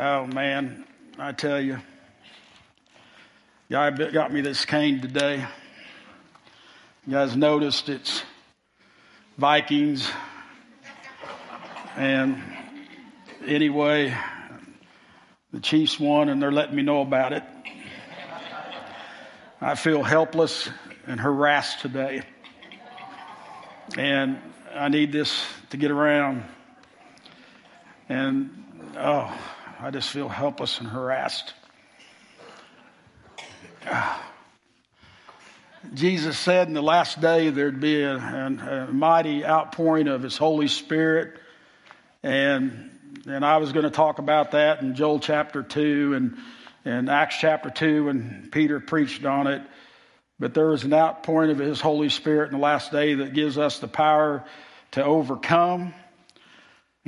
Oh man, I tell you, guy got me this cane today. You guys noticed it's Vikings, and anyway, the Chiefs won, and they're letting me know about it. I feel helpless and harassed today, and I need this to get around. And oh, I just feel helpless and harassed. Jesus said in the last day there'd be a, a, a, mighty outpouring of His Holy Spirit, and and I was going to talk about that in Joel chapter two and and Acts chapter two when Peter preached on it. But there is an outpouring of His Holy Spirit in the last day that gives us the power to overcome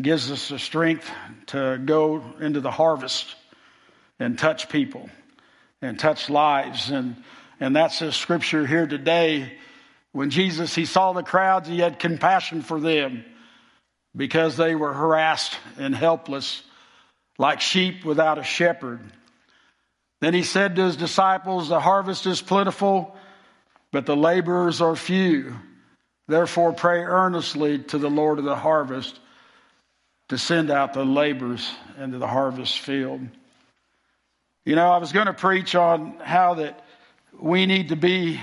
gives us the strength to go into the harvest and touch people and touch lives. And, and that's the scripture here today. When Jesus, he saw the crowds, he had compassion for them because they were harassed and helpless like sheep without a shepherd. Then he said to his disciples, The harvest is plentiful, but the laborers are few. Therefore, pray earnestly to the Lord of the harvest to send out the laborers into the harvest field. You know, I was going to preach on how that we need to be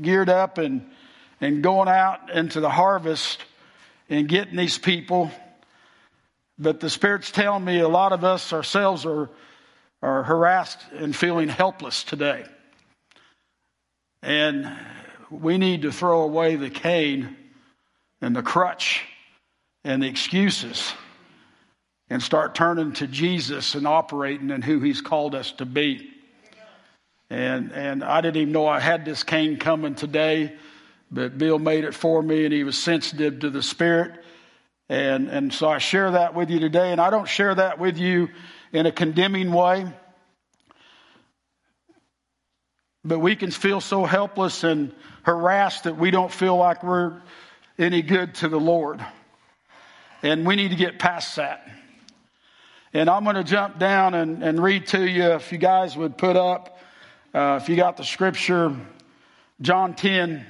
geared up and, and going out into the harvest and getting these people. But the Spirit's telling me a lot of us ourselves are, are harassed and feeling helpless today. And we need to throw away the cane and the crutch and the excuses and start turning to Jesus and operating in who He's called us to be. And, and I didn't even know I had this cane coming today, but Bill made it for me and he was sensitive to the Spirit. And, and so I share that with you today. And I don't share that with you in a condemning way. But we can feel so helpless and harassed that we don't feel like we're any good to the Lord. And we need to get past that. And I'm going to jump down and, and read to you, if you guys would put up, uh, if you got the scripture, John 10,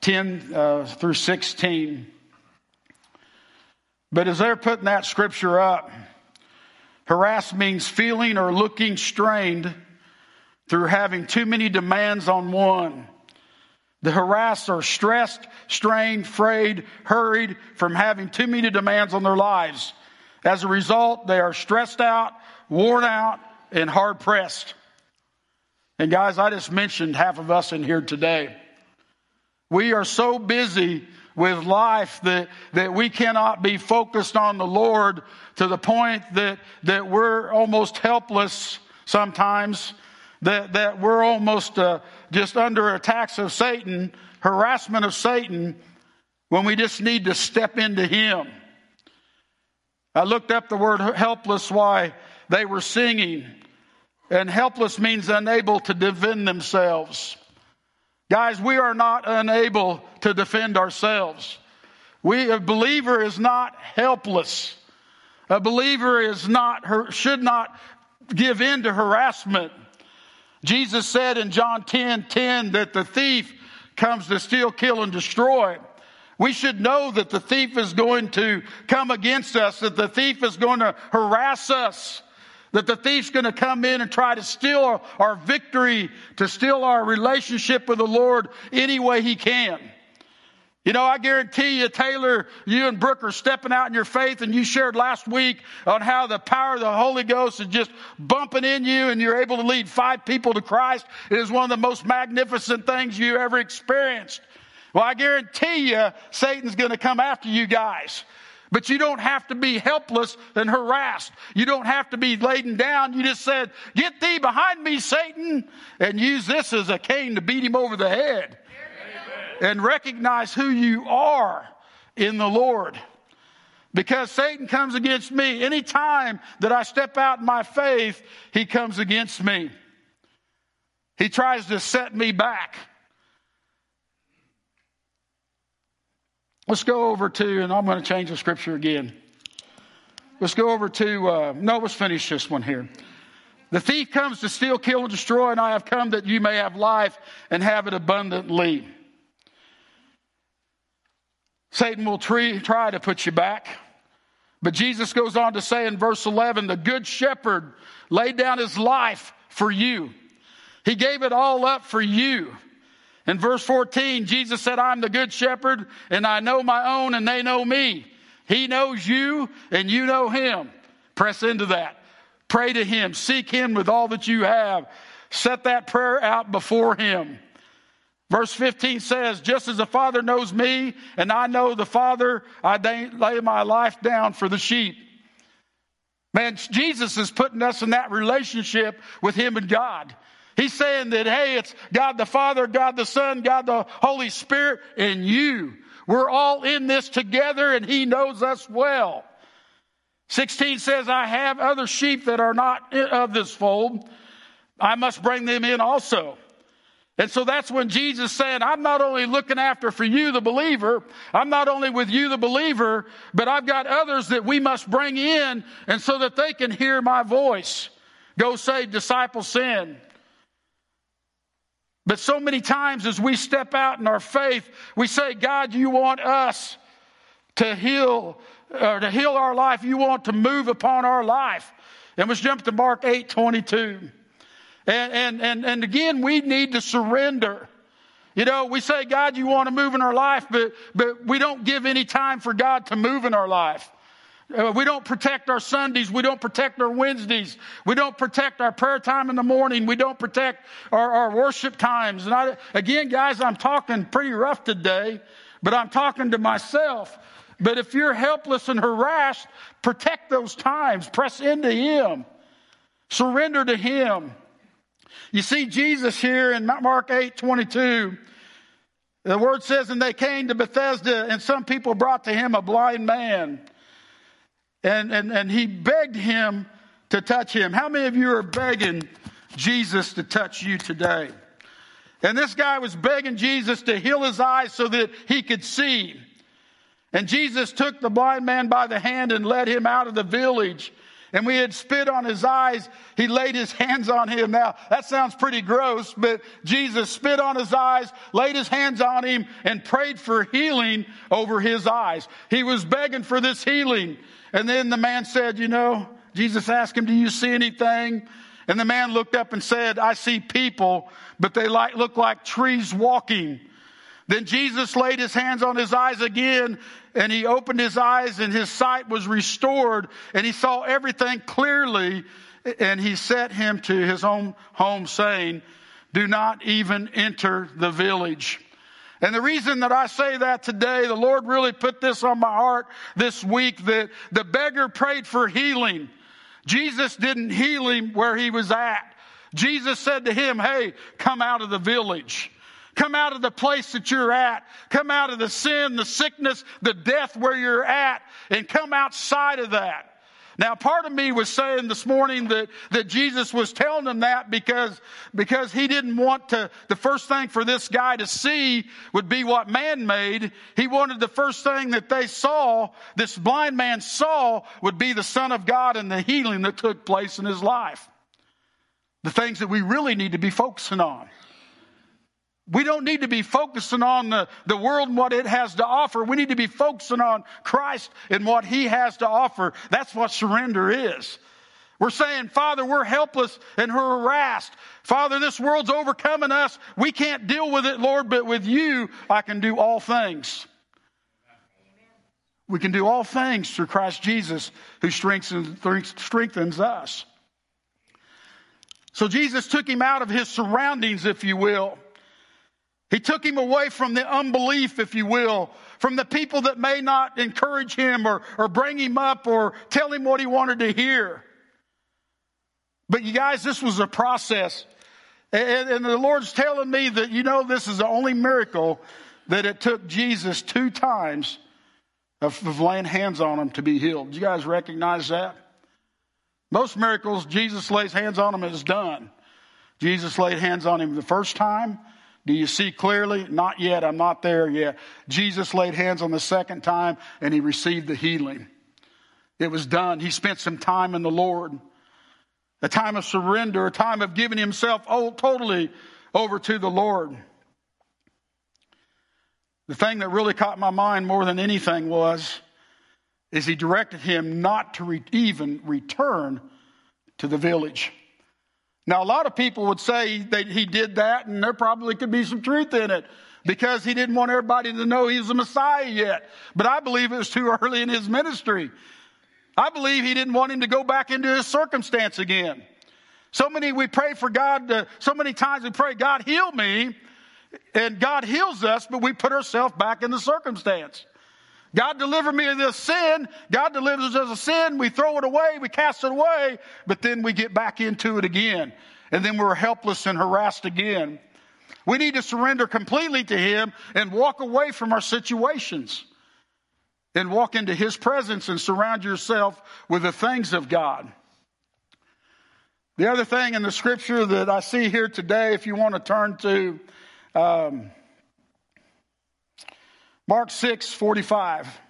10 uh, through 16. But as they're putting that scripture up, harass means feeling or looking strained through having too many demands on one. The harassed are stressed, strained, frayed, hurried from having too many demands on their lives. As a result, they are stressed out, worn out, and hard pressed. And guys, I just mentioned half of us in here today. We are so busy with life that, that we cannot be focused on the Lord to the point that, that we're almost helpless sometimes, that, that we're almost uh, just under attacks of Satan, harassment of Satan, when we just need to step into Him. I looked up the word helpless, why they were singing. And helpless means unable to defend themselves. Guys, we are not unable to defend ourselves. We, a believer is not helpless. A believer is not, should not give in to harassment. Jesus said in John 10, 10 that the thief comes to steal, kill, and destroy. We should know that the thief is going to come against us, that the thief is going to harass us, that the thief's going to come in and try to steal our victory, to steal our relationship with the Lord any way he can. You know, I guarantee you, Taylor, you and Brooke are stepping out in your faith, and you shared last week on how the power of the Holy Ghost is just bumping in you, and you're able to lead five people to Christ. It is one of the most magnificent things you ever experienced. Well, I guarantee you, Satan's going to come after you guys. But you don't have to be helpless and harassed. You don't have to be laden down. You just said, Get thee behind me, Satan, and use this as a cane to beat him over the head. And recognize who you are in the Lord. Because Satan comes against me. Anytime that I step out in my faith, he comes against me. He tries to set me back. Let's go over to, and I'm going to change the scripture again. Let's go over to, uh, no, let's finish this one here. The thief comes to steal, kill, and destroy, and I have come that you may have life and have it abundantly. Satan will try to put you back. But Jesus goes on to say in verse 11, the good shepherd laid down his life for you. He gave it all up for you. In verse 14, Jesus said, I'm the good shepherd and I know my own and they know me. He knows you and you know him. Press into that. Pray to him. Seek him with all that you have. Set that prayer out before him. Verse 15 says, just as the Father knows me and I know the Father, I lay my life down for the sheep. Man, Jesus is putting us in that relationship with Him and God. He's saying that, hey, it's God the Father, God the Son, God the Holy Spirit, and you. We're all in this together and He knows us well. 16 says, I have other sheep that are not of this fold. I must bring them in also. And so that's when Jesus said, I'm not only looking after for you, the believer, I'm not only with you, the believer, but I've got others that we must bring in and so that they can hear my voice. Go save, disciple, sin. But so many times as we step out in our faith, we say, God, you want us to heal, or to heal our life. You want to move upon our life. And let's jump to Mark 8, 22. And, and, and, and again, we need to surrender. You know, we say, God, you want to move in our life, but, but we don't give any time for God to move in our life. Uh, we don't protect our Sundays. We don't protect our Wednesdays. We don't protect our prayer time in the morning. We don't protect our, our worship times. And I, again, guys, I'm talking pretty rough today, but I'm talking to myself. But if you're helpless and harassed, protect those times. Press into Him. Surrender to Him. You see Jesus here in Mark 8 22. The word says, and they came to Bethsaida, and some people brought to him a blind man. And, and, and he begged him to touch him. How many of you are begging Jesus to touch you today? And this guy was begging Jesus to heal his eyes so that he could see. And Jesus took the blind man by the hand and led him out of the village and we had spit on his eyes. He laid his hands on him. Now, that sounds pretty gross, but Jesus spit on his eyes, laid his hands on him, and prayed for healing over his eyes. He was begging for this healing. And then the man said, You know, Jesus asked him, Do you see anything? And the man looked up and said, I see people, but they look like trees walking. Then Jesus laid his hands on his eyes again and he opened his eyes and his sight was restored and he saw everything clearly and he sent him to his own home saying, do not even enter the village. And the reason that I say that today, the Lord really put this on my heart this week that the beggar prayed for healing. Jesus didn't heal him where he was at. Jesus said to him, Hey, come out of the village. Come out of the place that you're at. Come out of the sin, the sickness, the death where you're at, and come outside of that. Now, part of me was saying this morning that, that Jesus was telling them that because, because he didn't want to, the first thing for this guy to see would be what man made. He wanted the first thing that they saw, this blind man saw, would be the Son of God and the healing that took place in his life. The things that we really need to be focusing on. We don't need to be focusing on the, the world and what it has to offer. We need to be focusing on Christ and what He has to offer. That's what surrender is. We're saying, Father, we're helpless and we're harassed. Father, this world's overcoming us. We can't deal with it, Lord, but with you, I can do all things. We can do all things through Christ Jesus who strengthens, strengthens us. So Jesus took him out of his surroundings, if you will. He took him away from the unbelief, if you will, from the people that may not encourage him or, or bring him up or tell him what he wanted to hear. But you guys, this was a process. And, and the Lord's telling me that, you know, this is the only miracle that it took Jesus two times of, of laying hands on him to be healed. Do you guys recognize that? Most miracles, Jesus lays hands on him and it's done. Jesus laid hands on him the first time do you see clearly? Not yet. I'm not there yet. Jesus laid hands on the second time and he received the healing. it was done. He spent some time in the Lord, a time of surrender, a time of giving himself oh, totally over to the Lord. The thing that really caught my mind more than anything was, is he directed him not to re- even return to the village. Now, a lot of people would say that he did that, and there probably could be some truth in it because he didn't want everybody to know he was the Messiah yet. But I believe it was too early in his ministry. I believe he didn't want him to go back into his circumstance again. So many, we pray for God, to, so many times we pray, God heal me, and God heals us, but we put ourselves back in the circumstance. God deliver me of this sin. God delivers us of sin. We throw it away. We cast it away. But then we get back into it again. And then we're helpless and harassed again. We need to surrender completely to Him and walk away from our situations and walk into His presence and surround yourself with the things of God. The other thing in the scripture that I see here today, if you want to turn to um, Mark 6, 45.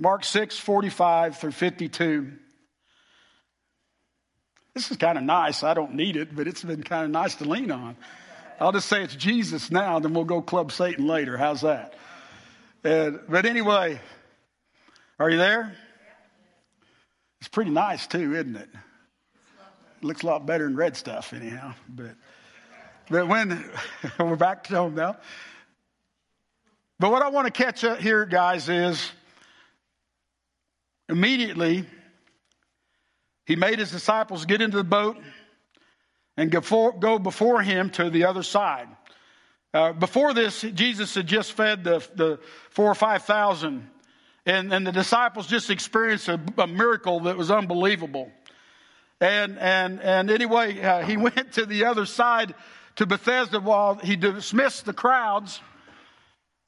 Mark 6, 45 through 52. This is kind of nice. I don't need it, but it's been kind of nice to lean on. I'll just say it's Jesus now, then we'll go Club Satan later. How's that? And, but anyway, are you there? It's pretty nice too, isn't it? it looks a lot better than red stuff, anyhow. But but when we're back to home now. But what I want to catch up here, guys, is immediately he made his disciples get into the boat and go before him to the other side. Uh, before this, Jesus had just fed the, the four or five thousand, and, and the disciples just experienced a, a miracle that was unbelievable. And and and anyway, uh, he went to the other side to Bethsaida while he dismissed the crowds.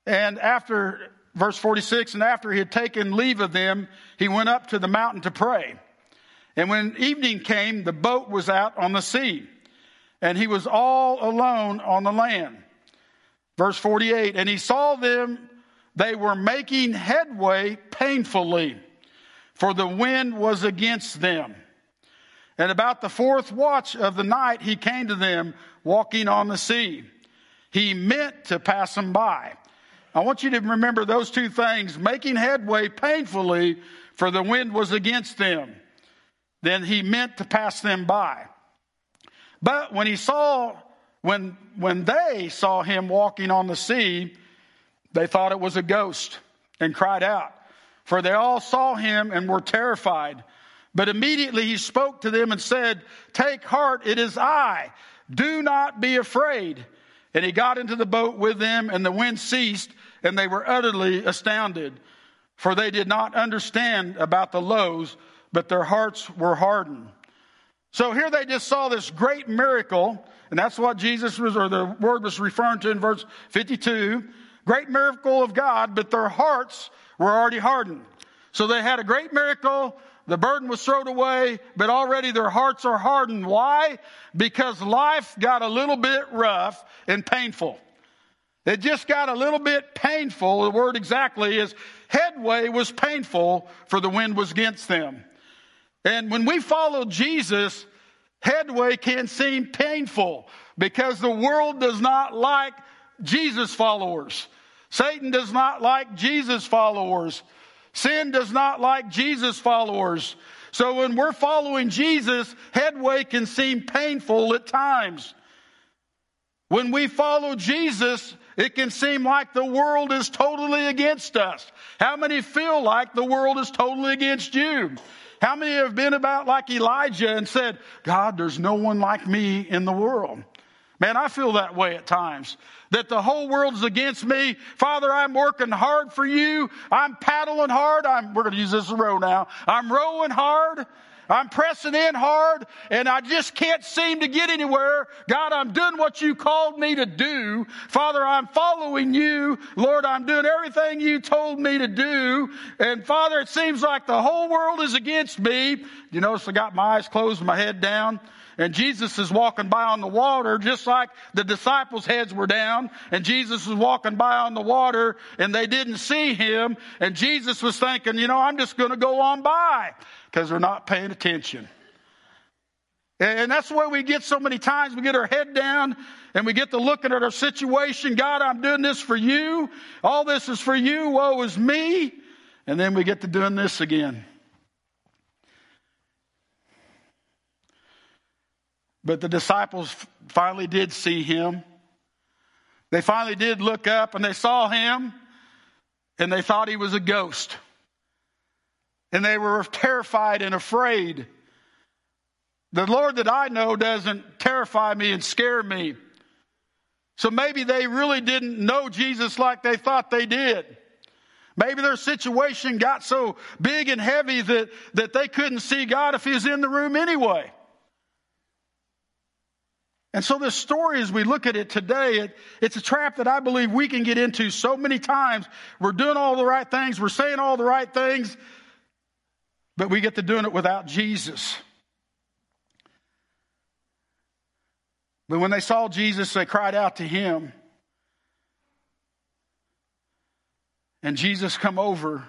And after, verse 46, and after he had taken leave of them, he went up to the mountain to pray. And when evening came, the boat was out on the sea, and he was all alone on the land. Verse 48, and he saw them, they were making headway painfully, for the wind was against them. And about the fourth watch of the night, he came to them walking on the sea. He meant to pass them by. I want you to remember those two things making headway painfully, for the wind was against them. Then he meant to pass them by. But when he saw, when, when they saw him walking on the sea, they thought it was a ghost and cried out. For they all saw him and were terrified. But immediately he spoke to them and said, Take heart, it is I. Do not be afraid. And he got into the boat with them, and the wind ceased, and they were utterly astounded. For they did not understand about the loaves, but their hearts were hardened. So here they just saw this great miracle, and that's what Jesus was, or the word was referring to in verse 52. Great miracle of God, but their hearts were already hardened. So they had a great miracle, the burden was thrown away, but already their hearts are hardened. Why? Because life got a little bit rough and painful. It just got a little bit painful. The word exactly is headway was painful for the wind was against them. And when we follow Jesus, headway can seem painful because the world does not like Jesus followers. Satan does not like Jesus followers. Sin does not like Jesus followers. So when we're following Jesus, headway can seem painful at times. When we follow Jesus, it can seem like the world is totally against us. How many feel like the world is totally against you? How many have been about like Elijah and said, God, there's no one like me in the world? Man, I feel that way at times. That the whole world's against me. Father, I'm working hard for you. I'm paddling hard. I'm, we're going to use this row now. I'm rowing hard. I'm pressing in hard and I just can't seem to get anywhere. God, I'm doing what you called me to do. Father, I'm following you. Lord, I'm doing everything you told me to do. And Father, it seems like the whole world is against me. You notice I got my eyes closed and my head down. and Jesus is walking by on the water, just like the disciples' heads were down, and Jesus was walking by on the water, and they didn't see him, and Jesus was thinking, you know, I'm just going to go on by, because they're not paying attention. And that's where we get so many times. We get our head down and we get to looking at our situation. God, I'm doing this for you. All this is for you. Woe is me. And then we get to doing this again. But the disciples finally did see him. They finally did look up and they saw him and they thought he was a ghost. And they were terrified and afraid. The Lord that I know doesn't terrify me and scare me. So maybe they really didn't know Jesus like they thought they did. Maybe their situation got so big and heavy that, that they couldn't see God if He was in the room anyway. And so this story, as we look at it today, it, it's a trap that I believe we can get into so many times. We're doing all the right things, we're saying all the right things, but we get to doing it without Jesus. But when they saw Jesus, they cried out to him. And Jesus come over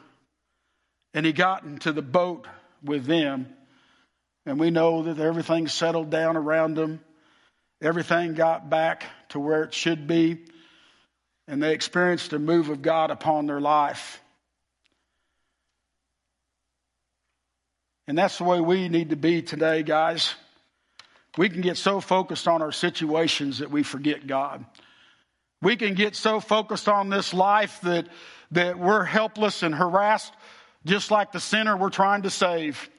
and he got into the boat with them. And we know that everything settled down around them. Everything got back to where it should be, and they experienced a move of God upon their life. And that's the way we need to be today, guys. We can get so focused on our situations that we forget God. We can get so focused on this life that, that we're helpless and harassed, just like the sinner we're trying to save.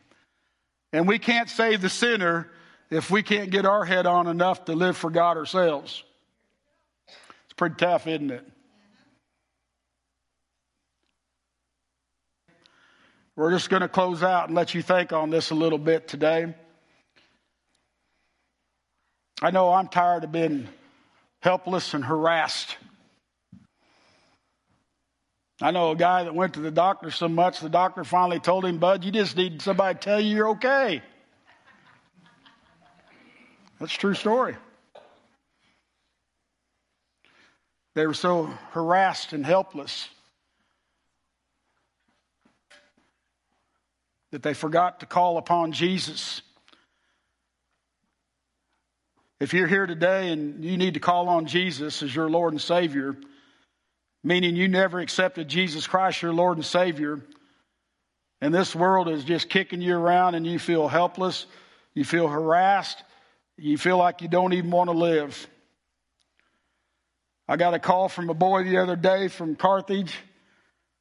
And we can't save the sinner if we can't get our head on enough to live for God ourselves. It's pretty tough, isn't it? We're just going to close out and let you think on this a little bit today. I know I'm tired of being helpless and harassed. I know a guy that went to the doctor so much, the doctor finally told him, Bud, you just need somebody to tell you you're okay. That's a true story. They were so harassed and helpless that they forgot to call upon Jesus. If you're here today and you need to call on Jesus as your Lord and Savior, meaning you never accepted Jesus Christ, your Lord and Savior, and this world is just kicking you around and you feel helpless, you feel harassed, you feel like you don't even want to live. I got a call from a boy the other day from Carthage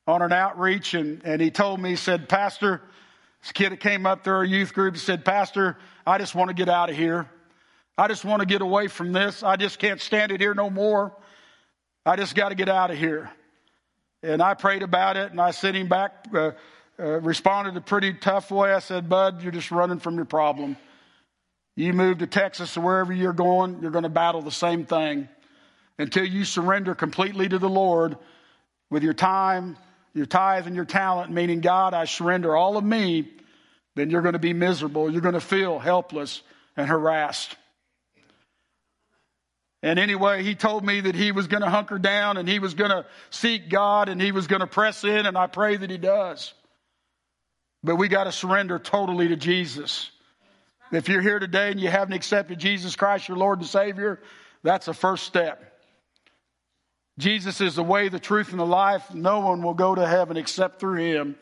on an outreach, and, and he told me, he said, Pastor, this kid that came up through our youth group, said, Pastor, I just want to get out of here. I just want to get away from this. I just can't stand it here no more. I just got to get out of here. And I prayed about it, and I sent him back, uh, uh, responded a pretty tough way. I said, Bud, you're just running from your problem. You move to Texas or wherever you're going, you're going to battle the same thing until you surrender completely to the Lord with your time, your tithe, and your talent, meaning, God, I surrender all of me, then you're going to be miserable. You're going to feel helpless and harassed. And anyway, he told me that he was going to hunker down and he was going to seek God and he was going to press in, and I pray that he does. But we got to surrender totally to Jesus. If you're here today and you haven't accepted Jesus Christ, your Lord and Savior, that's the first step. Jesus is the way, the truth, and the life. No one will go to heaven except through him.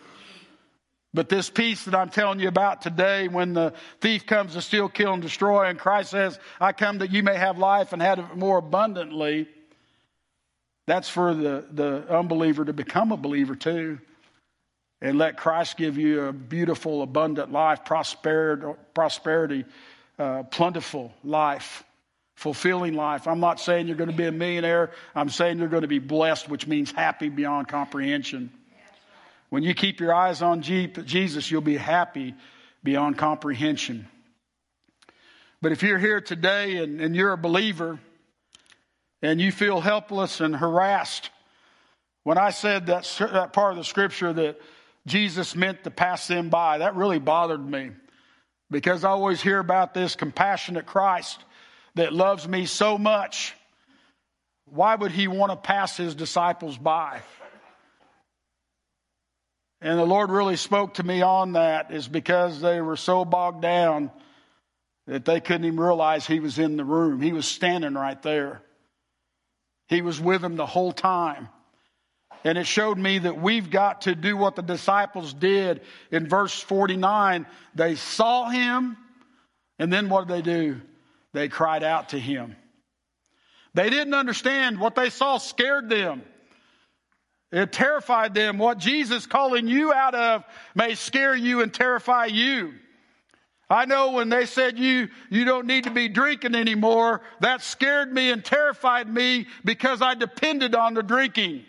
But this peace that I'm telling you about today, when the thief comes to steal, kill, and destroy, and Christ says, I come that you may have life and have it more abundantly, that's for the, the unbeliever to become a believer too and let Christ give you a beautiful, abundant life, prosperity, uh, plentiful life, fulfilling life. I'm not saying you're going to be a millionaire. I'm saying you're going to be blessed, which means happy beyond comprehension. When you keep your eyes on Jesus, you'll be happy beyond comprehension. But if you're here today and, and you're a believer and you feel helpless and harassed, when I said that, that part of the scripture that Jesus meant to pass them by. That really bothered me because I always hear about this compassionate Christ that loves me so much. Why would he want to pass his disciples by? And the Lord really spoke to me on that is because they were so bogged down that they couldn't even realize he was in the room. He was standing right there. He was with them the whole time. And it showed me that we've got to do what the disciples did in verse 49. They saw him, and then what did they do? They cried out to him. They didn't understand what they saw scared them. It terrified them. What Jesus calling you out of may scare you and terrify you. I know when they said you, you don't need to be drinking anymore, that scared me and terrified me because I depended on the drinking.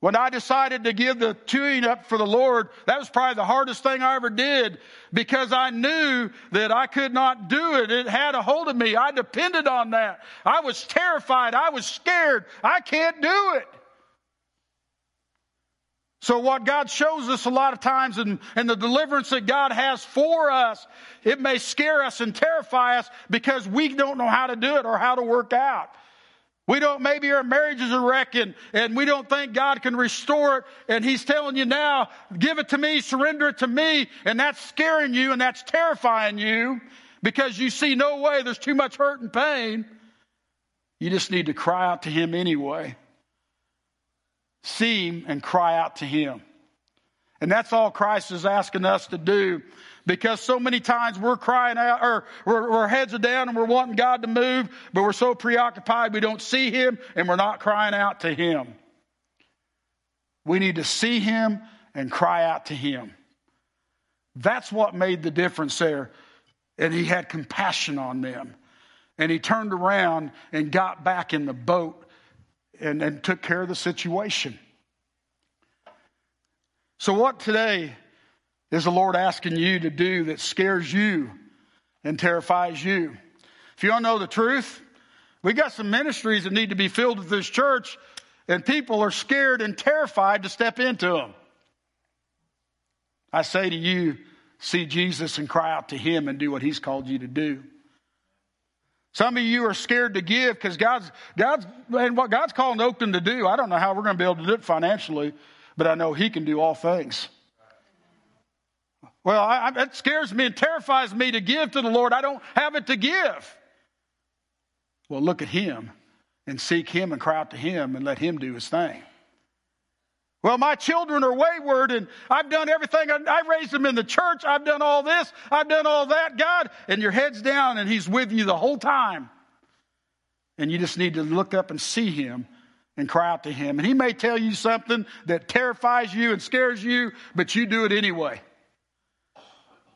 When I decided to give the chewing up for the Lord, that was probably the hardest thing I ever did because I knew that I could not do it. It had a hold of me. I depended on that. I was terrified. I was scared. I can't do it. So what God shows us a lot of times and, and the deliverance that God has for us, it may scare us and terrify us because we don't know how to do it or how to work out. We don't, maybe our marriages are wrecking and we don't think God can restore it. And He's telling you now, give it to me, surrender it to me. And that's scaring you and that's terrifying you because you see no way there's too much hurt and pain. You just need to cry out to Him anyway see him and cry out to him. And that's all Christ is asking us to do. Because so many times we're crying out, or we're, our heads are down and we're wanting God to move, but we're so preoccupied we don't see Him and we're not crying out to Him. We need to see Him and cry out to Him. That's what made the difference there. And He had compassion on them. And He turned around and got back in the boat and, and took care of the situation. So, what today is the Lord asking you to do that scares you and terrifies you? If you don't know the truth, we got some ministries that need to be filled with this church, and people are scared and terrified to step into them. I say to you, see Jesus and cry out to Him and do what He's called you to do. Some of you are scared to give because God's, God's, and what God's calling Oakton to do, I don't know how we're going to be able to do it financially, but I know He can do all things. Well, I, I, it scares me and terrifies me to give to the Lord. I don't have it to give. Well, look at Him and seek Him and cry out to Him and let Him do His thing. Well, my children are wayward and I've done everything. I raised them in the church. I've done all this. I've done all that, God. And your head's down and He's with you the whole time. And you just need to look up and see Him and cry out to Him. And He may tell you something that terrifies you and scares you, but you do it anyway.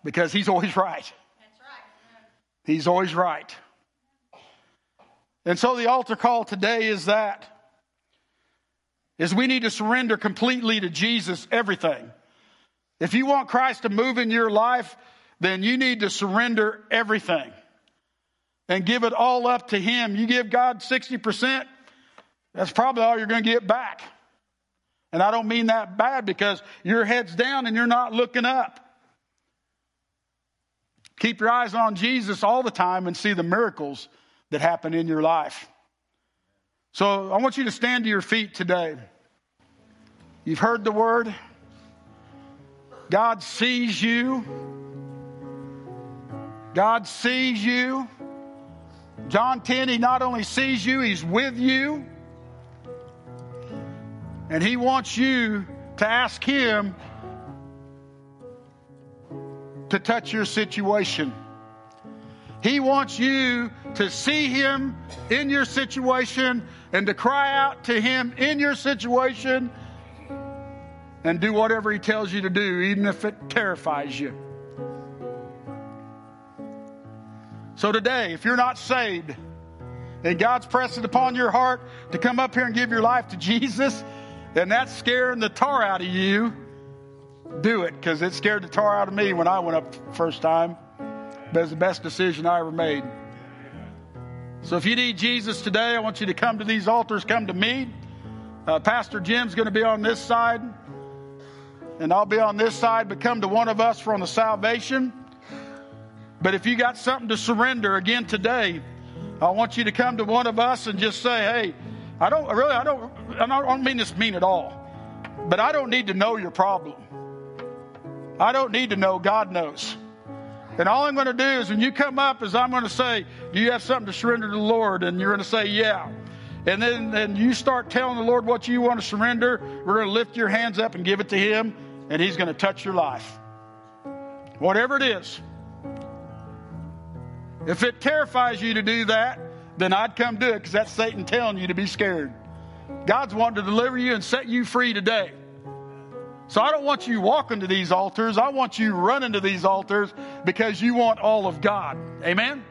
Because He's always right. He's always right. And so the altar call today is that is we need to surrender completely to Jesus everything. If you want Christ to move in your life, then you need to surrender everything and give it all up to Him. You give God 60%, that's probably all you're going to get back. And I don't mean that bad because your head's down and you're not looking up. Keep your eyes on Jesus all the time and see the miracles that happen in your life. So I want you to stand to your feet today. You've heard the word. God sees you. God sees you. John 10, He not only sees you, He's with you. And He wants you to ask Him to touch your situation. He wants you to see Him in your situation and to cry out to Him in your situation and do whatever He tells you to do, even if it terrifies you. So today, if you're not saved and God's pressing upon your heart to come up here and give your life to Jesus, and that's scaring the tar out of you, do it because it scared the tar out of me when I went up first time. But it's the best decision I ever made. So if you need Jesus today, I want you to come to these altars, come to me. Uh, Pastor Jim's going to be on this side, and I'll be on this side, but come to one of us for on the salvation. But if you got something to surrender again today, I want you to come to one of us and just say, hey, I don't really, I don't, I don't mean this mean at all, but I don't need to know your problem. I don't need to know. God knows. And all I'm going to do is when you come up is I'm going to say, do you have something to surrender to the Lord? And you're going to say, yeah. And then, then you start telling the Lord what you want to surrender. We're going to lift your hands up and give it to Him, and He's going to touch your life. Whatever it is. If it terrifies you to do that, then I'd come do it because that's Satan telling you to be scared. God's wanting to deliver you and set you free today. So I don't want you walking to these altars. I want you running to these altars because you want all of God. Amen?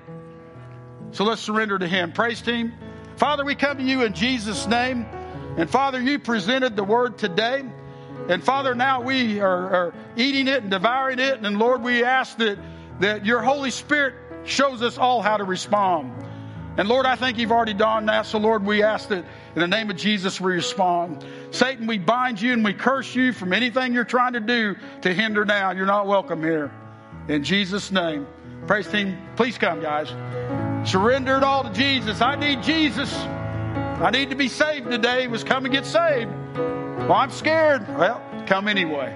So let's surrender to Him. Praise team. Father, we come to you in Jesus' name. And Father, you presented the word today. And Father, now we are, are eating it and devouring it. And Lord, we ask that, that your Holy Spirit shows us all how to respond. And Lord, I think you've already done that. So Lord, we ask that in the name of Jesus we respond. Satan, we bind you and we curse you from anything you're trying to do to hinder now. You're not welcome here. In Jesus' name. Praise team, please come, guys. Surrender it all to Jesus. I need Jesus. I need to be saved today. Was come and get saved. Well, I'm scared. Well, come anyway.